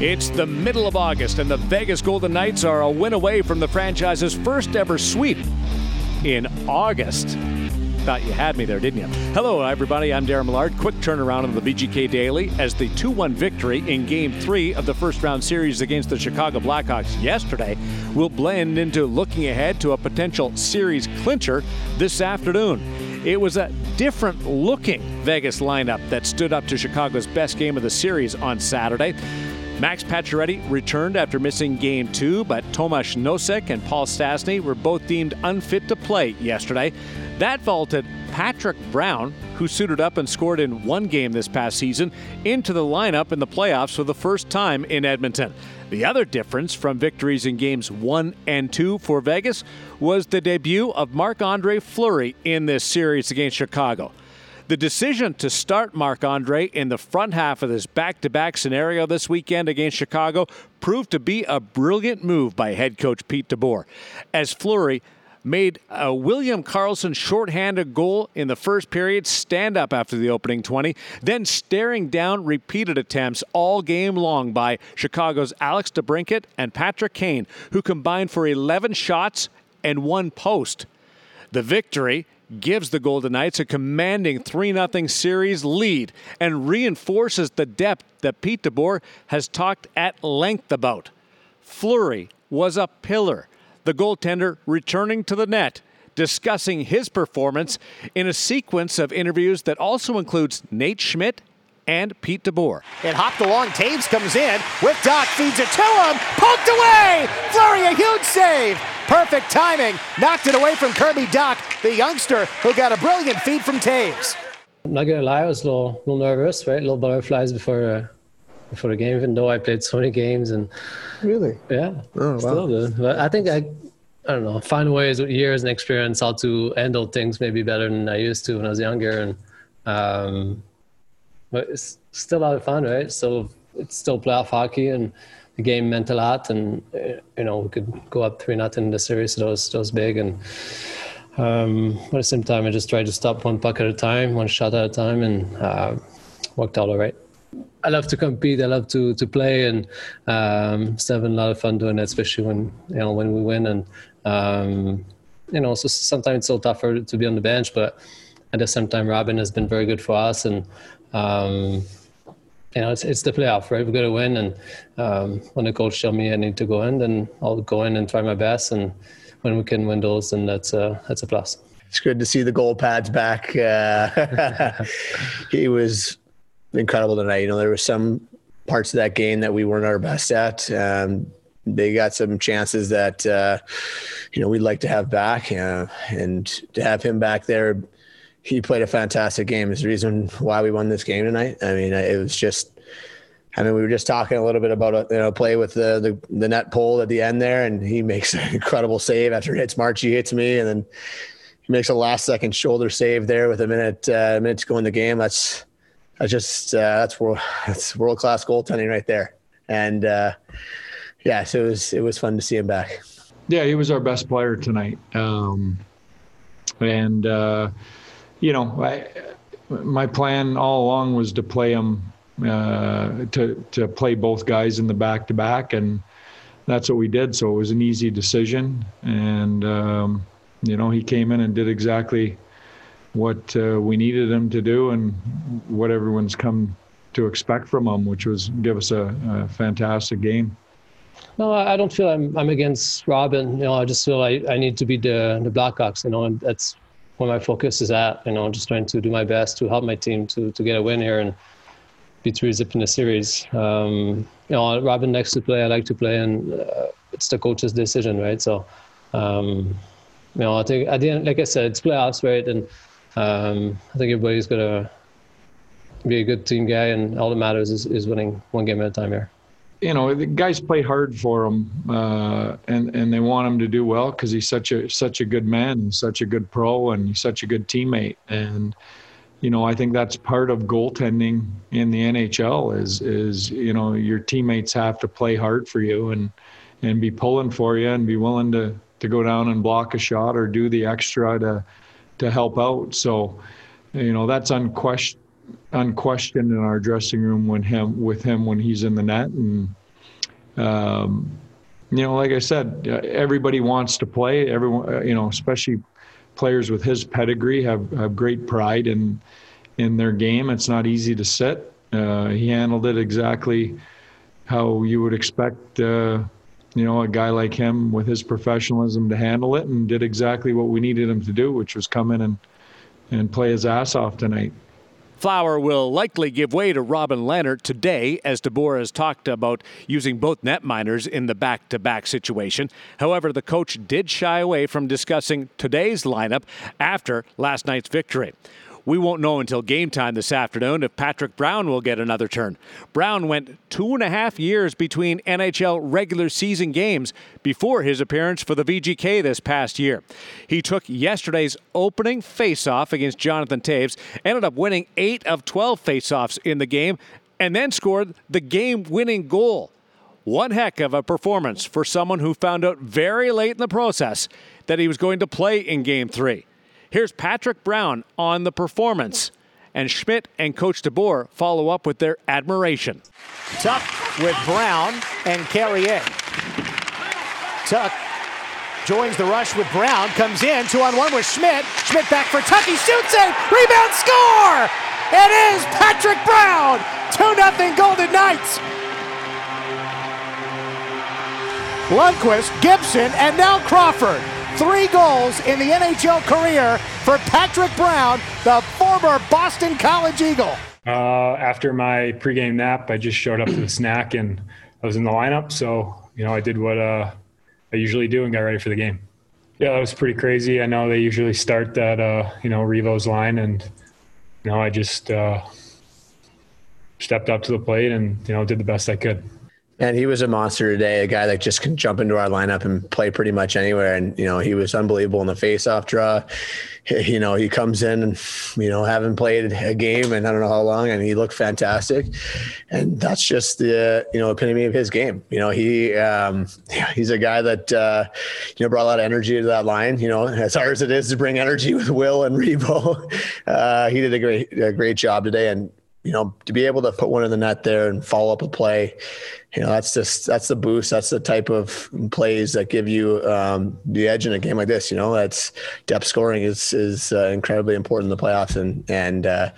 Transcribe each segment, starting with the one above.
It's the middle of August, and the Vegas Golden Knights are a win away from the franchise's first ever sweep in August. Thought you had me there, didn't you? Hello, everybody. I'm Darren Millard. Quick turnaround on the VGK Daily as the 2 1 victory in Game 3 of the first round series against the Chicago Blackhawks yesterday will blend into looking ahead to a potential series clincher this afternoon. It was a different looking Vegas lineup that stood up to Chicago's best game of the series on Saturday. Max Pacioretty returned after missing game two, but Tomas Nosek and Paul Stastny were both deemed unfit to play yesterday. That vaulted Patrick Brown, who suited up and scored in one game this past season, into the lineup in the playoffs for the first time in Edmonton. The other difference from victories in games one and two for Vegas was the debut of Marc Andre Fleury in this series against Chicago. The decision to start Marc Andre in the front half of this back to back scenario this weekend against Chicago proved to be a brilliant move by head coach Pete DeBoer. As Fleury made a William Karlsson shorthanded goal in the first period stand up after the opening 20, then staring down repeated attempts all game long by Chicago's Alex DeBrincat and Patrick Kane, who combined for 11 shots and one post. The victory gives the Golden Knights a commanding 3 0 series lead and reinforces the depth that Pete DeBoer has talked at length about. Fleury was a pillar, the goaltender returning to the net, discussing his performance in a sequence of interviews that also includes Nate Schmidt and Pete DeBoer. It hopped along. Toews comes in with Dach, feeds it to him. Poked away. Fleury, a huge save. Perfect timing. Knocked it away from Kirby Dach, the youngster who got a brilliant feed from Toews. I'm not gonna lie, I was a little, little nervous, right? A little butterflies before uh, before the game, even though I played so many games and really, yeah, oh, wow. still do. But I think I, I don't know, find ways with years and experience how to handle things maybe better than I used to when I was younger, and um, but it's still a lot of fun, right? So it's still playoff hockey, and the game meant a lot, and you know we could go up three nothing in the series, so that was that was big, and um, but at the same time, I just tried to stop one puck at a time, one shot at a time, and uh, worked out all right. I love to compete. I love to to play, and um, it's having a lot of fun doing that, especially when you know when we win. And um, you know, so sometimes it's so tougher to be on the bench, but at the same time, Robin has been very good for us, and um, you know, it's it's the playoff, right? We got to win, and um, when the coach tell me I need to go in, then I'll go in and try my best, and when we can win those, then that's a that's a plus. It's good to see the goal pads back. Uh, he was incredible tonight. You know, there were some parts of that game that we weren't our best at. Um, they got some chances that uh, you know we'd like to have back, uh, and to have him back there, he played a fantastic game. Is the reason why we won this game tonight. I mean, it was just. I mean, we were just talking a little bit about a you know play with the, the, the net pole at the end there, and he makes an incredible save after hits Marchie hits me, and then he makes a last second shoulder save there with a minute uh, minute to go in the game. That's that's just uh, that's world that's world class goaltending right there. And uh, yeah, so it was it was fun to see him back. Yeah, he was our best player tonight, um, and uh, you know, I, my plan all along was to play him uh, to to play both guys in the back to back, and that's what we did. So it was an easy decision, and um, you know, he came in and did exactly what uh, we needed him to do and what everyone's come to expect from him, which was give us a, a fantastic game. No, I don't feel I'm I'm against Robin. You know, I just feel I, I need to be the the Blackhawks. You know, and that's where my focus is at. You know, I'm just trying to do my best to help my team to to get a win here and be three zip in the series. Um, you know, Robin likes to play, I like to play, and uh, it's the coach's decision, right? So, um, you know, I think at the end, like I said, it's playoffs, right? And um, I think everybody's gonna be a good team guy, and all that matters is, is winning one game at a time here. You know, the guys play hard for him, uh, and and they want him to do well because he's such a such a good man, such a good pro, and such a good teammate. And you know, I think that's part of goaltending in the NHL is is you know your teammates have to play hard for you and and be pulling for you and be willing to to go down and block a shot or do the extra to to help out. So, you know, that's unquestioned unquestioned in our dressing room when him with him when he's in the net and um, you know, like I said, uh, everybody wants to play. Everyone, uh, you know, especially players with his pedigree have, have great pride in in their game. It's not easy to sit. Uh, he handled it exactly how you would expect. Uh, you know, a guy like him with his professionalism to handle it, and did exactly what we needed him to do, which was come in and and play his ass off tonight. Flower will likely give way to Robin Lehner today, as DeBoer has talked about using both netminders in the back to back situation. However, the coach did shy away from discussing today's lineup after last night's victory. We won't know until game time this afternoon if Patrick Brown will get another turn. Brown went two and a half years between NHL regular season games before his appearance for the VGK this past year. He took yesterday's opening faceoff against Jonathan Toews, ended up winning 8 of 12 faceoffs in the game, and then scored the game winning goal. One heck of a performance for someone who found out very late in the process that he was going to play in game three. Here's Patrick Brown on the performance, and Schmidt and Coach DeBoer follow up with their admiration. Tuch with Brown and Carrier. Tuch joins the rush with Brown, comes in, two on one with Schmidt. Schmidt back for Tuch, he shoots it, rebound, score! It is Patrick Brown, 2 0 Golden Knights. Lundqvist, Gibson, and now Crawford. Three goals in the NHL career for Patrick Brown, the former Boston College Eagle. Uh, after my pregame nap, I just showed up to the snack and I was in the lineup. So, you know, I did what uh, I usually do and got ready for the game. Yeah, that was pretty crazy. I know they usually start that, uh, you know, Revo's line, and, you know, I just uh, stepped up to the plate and, you know, did the best I could. And he was a monster today, a guy that just can jump into our lineup and play pretty much anywhere. And, you know, he was unbelievable in the faceoff draw. You know, he comes in and, you know, haven't played a game and I don't know how long, and he looked fantastic. And that's just the, you know, epitome of his game. You know, he, um, he's a guy that, uh, you know, brought a lot of energy to that line, you know, as hard as it is to bring energy with Will and Revo. Uh, he did a great, a great job today. And, you know, to be able to put one in the net there and follow up a play, you know, that's just that's the boost. That's the type of plays that give you um, the edge in a game like this. You know, that's depth scoring is is uh, incredibly important in the playoffs, and and uh,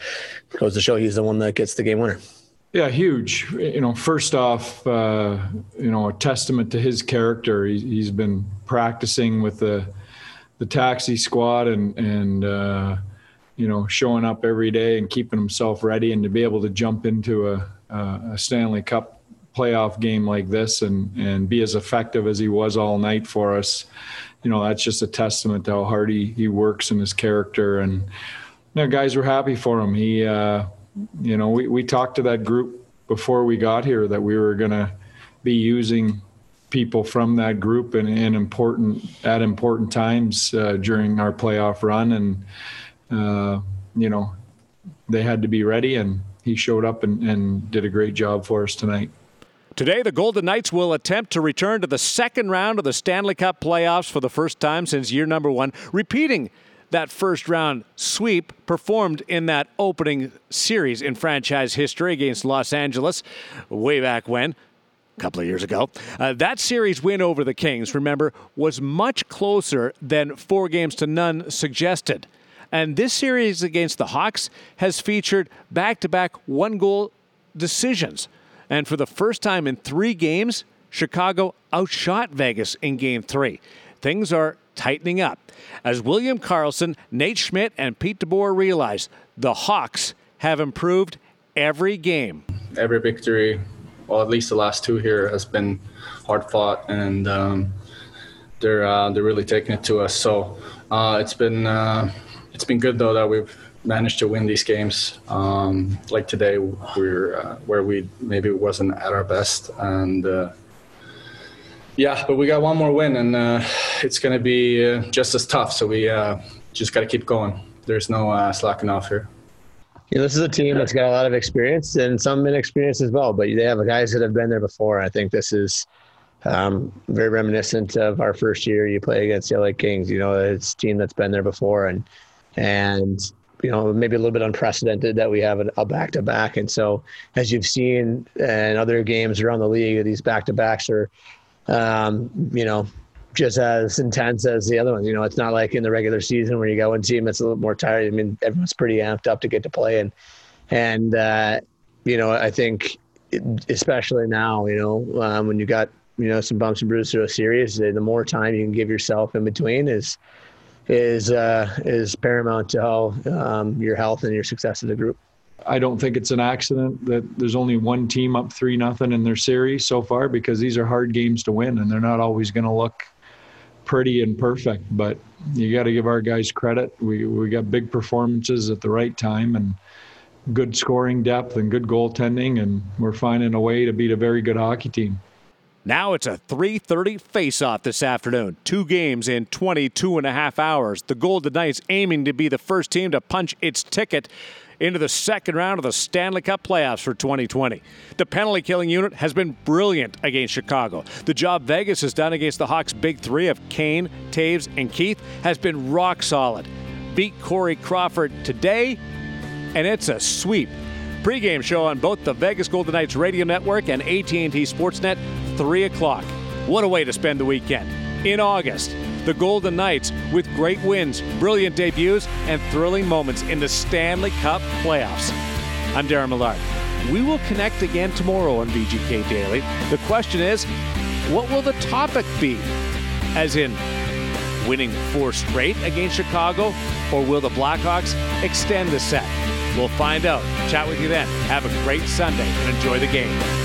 goes to show he's the one that gets the game winner. Yeah, huge. You know, first off, uh, you know, a testament to his character. He, he's been practicing with the the taxi squad and and uh, you know showing up every day and keeping himself ready, and to be able to jump into a, a Stanley Cup playoff game like this and and be as effective as he was all night for us, you know, that's just a testament to how hard he, he works and his character. And you know, guys were happy for him. He, uh, you know, we, we talked to that group before we got here that we were going to be using people from that group in, in important at important times uh, during our playoff run and uh, you know they had to be ready and he showed up and, and did a great job for us tonight Today, the Golden Knights will attempt to return to the second round of the Stanley Cup playoffs for the first time since year number one, repeating that first round sweep performed in that opening series in franchise history against Los Angeles way back when. A couple of years ago. Uh, that series win over the Kings, remember, was much closer than four games to none suggested. And this series against the Hawks has featured back to back one goal decisions. And for the first time in three games, Chicago outshot Vegas in game three. Things are tightening up. As William Karlsson, Nate Schmidt, and Pete DeBoer realize, the Hawks have improved every game. Every victory, well, at least the last two here, has been hard fought, and um, they're uh, they're really taking it to us. So uh, it's been uh, it's been good though that we've managed to win these games. Um, like today, we're uh, where we maybe wasn't at our best, and uh, yeah, but we got one more win, and uh, it's going to be uh, just as tough. So we uh, just got to keep going. There's no uh, slacking off here. Yeah, this is a team that's got a lot of experience and some inexperience as well, but they have guys that have been there before. I think this is um, very reminiscent of our first year. You play against the LA Kings. You know, it's a team that's been there before, and and you know, maybe a little bit unprecedented that we have a back to back. And so, as you've seen in other games around the league, these back to backs are, um, you know, just as intense as the other ones. You know, it's not like in the regular season where you go and team it's a little more tired. I mean, everyone's pretty amped up to get to play. And, and, uh, you know, I think, especially now, you know, um, when you got, you know, some bumps and bruises through a series, the more time you can give yourself in between is, is uh, is paramount to how um, your health and your success as a group. I don't think it's an accident that there's only one team up three nothing in their series so far because these are hard games to win and they're not always going to look pretty and perfect. But you got to give our guys credit. We we got big performances at the right time and good scoring depth and good goaltending, and we're finding a way to beat a very good hockey team. Now it's a 3:30 face-off this afternoon. Two games in 22 and a half hours. The Golden Knights aiming to be the first team to punch its ticket into the second round of the Stanley Cup playoffs for 2020. The penalty killing unit has been brilliant against Chicago. The job Vegas has done against the Hawks' big three of Kane, Toews, and Keith has been rock solid. Beat Corey Crawford today, and it's a sweep. Pre-game show on both the Vegas Golden Knights radio network and AT&T Sportsnet 3 o'clock. What a way to spend the weekend. In August, the Golden Knights with great wins, brilliant debuts, and thrilling moments in the Stanley Cup playoffs. I'm Darren Millard. We will connect again tomorrow on VGK Daily. The question is, what will the topic be? As in, winning four straight against Chicago, or will the Blackhawks extend the set? We'll find out. Chat with you then. Have a great Sunday and enjoy the game.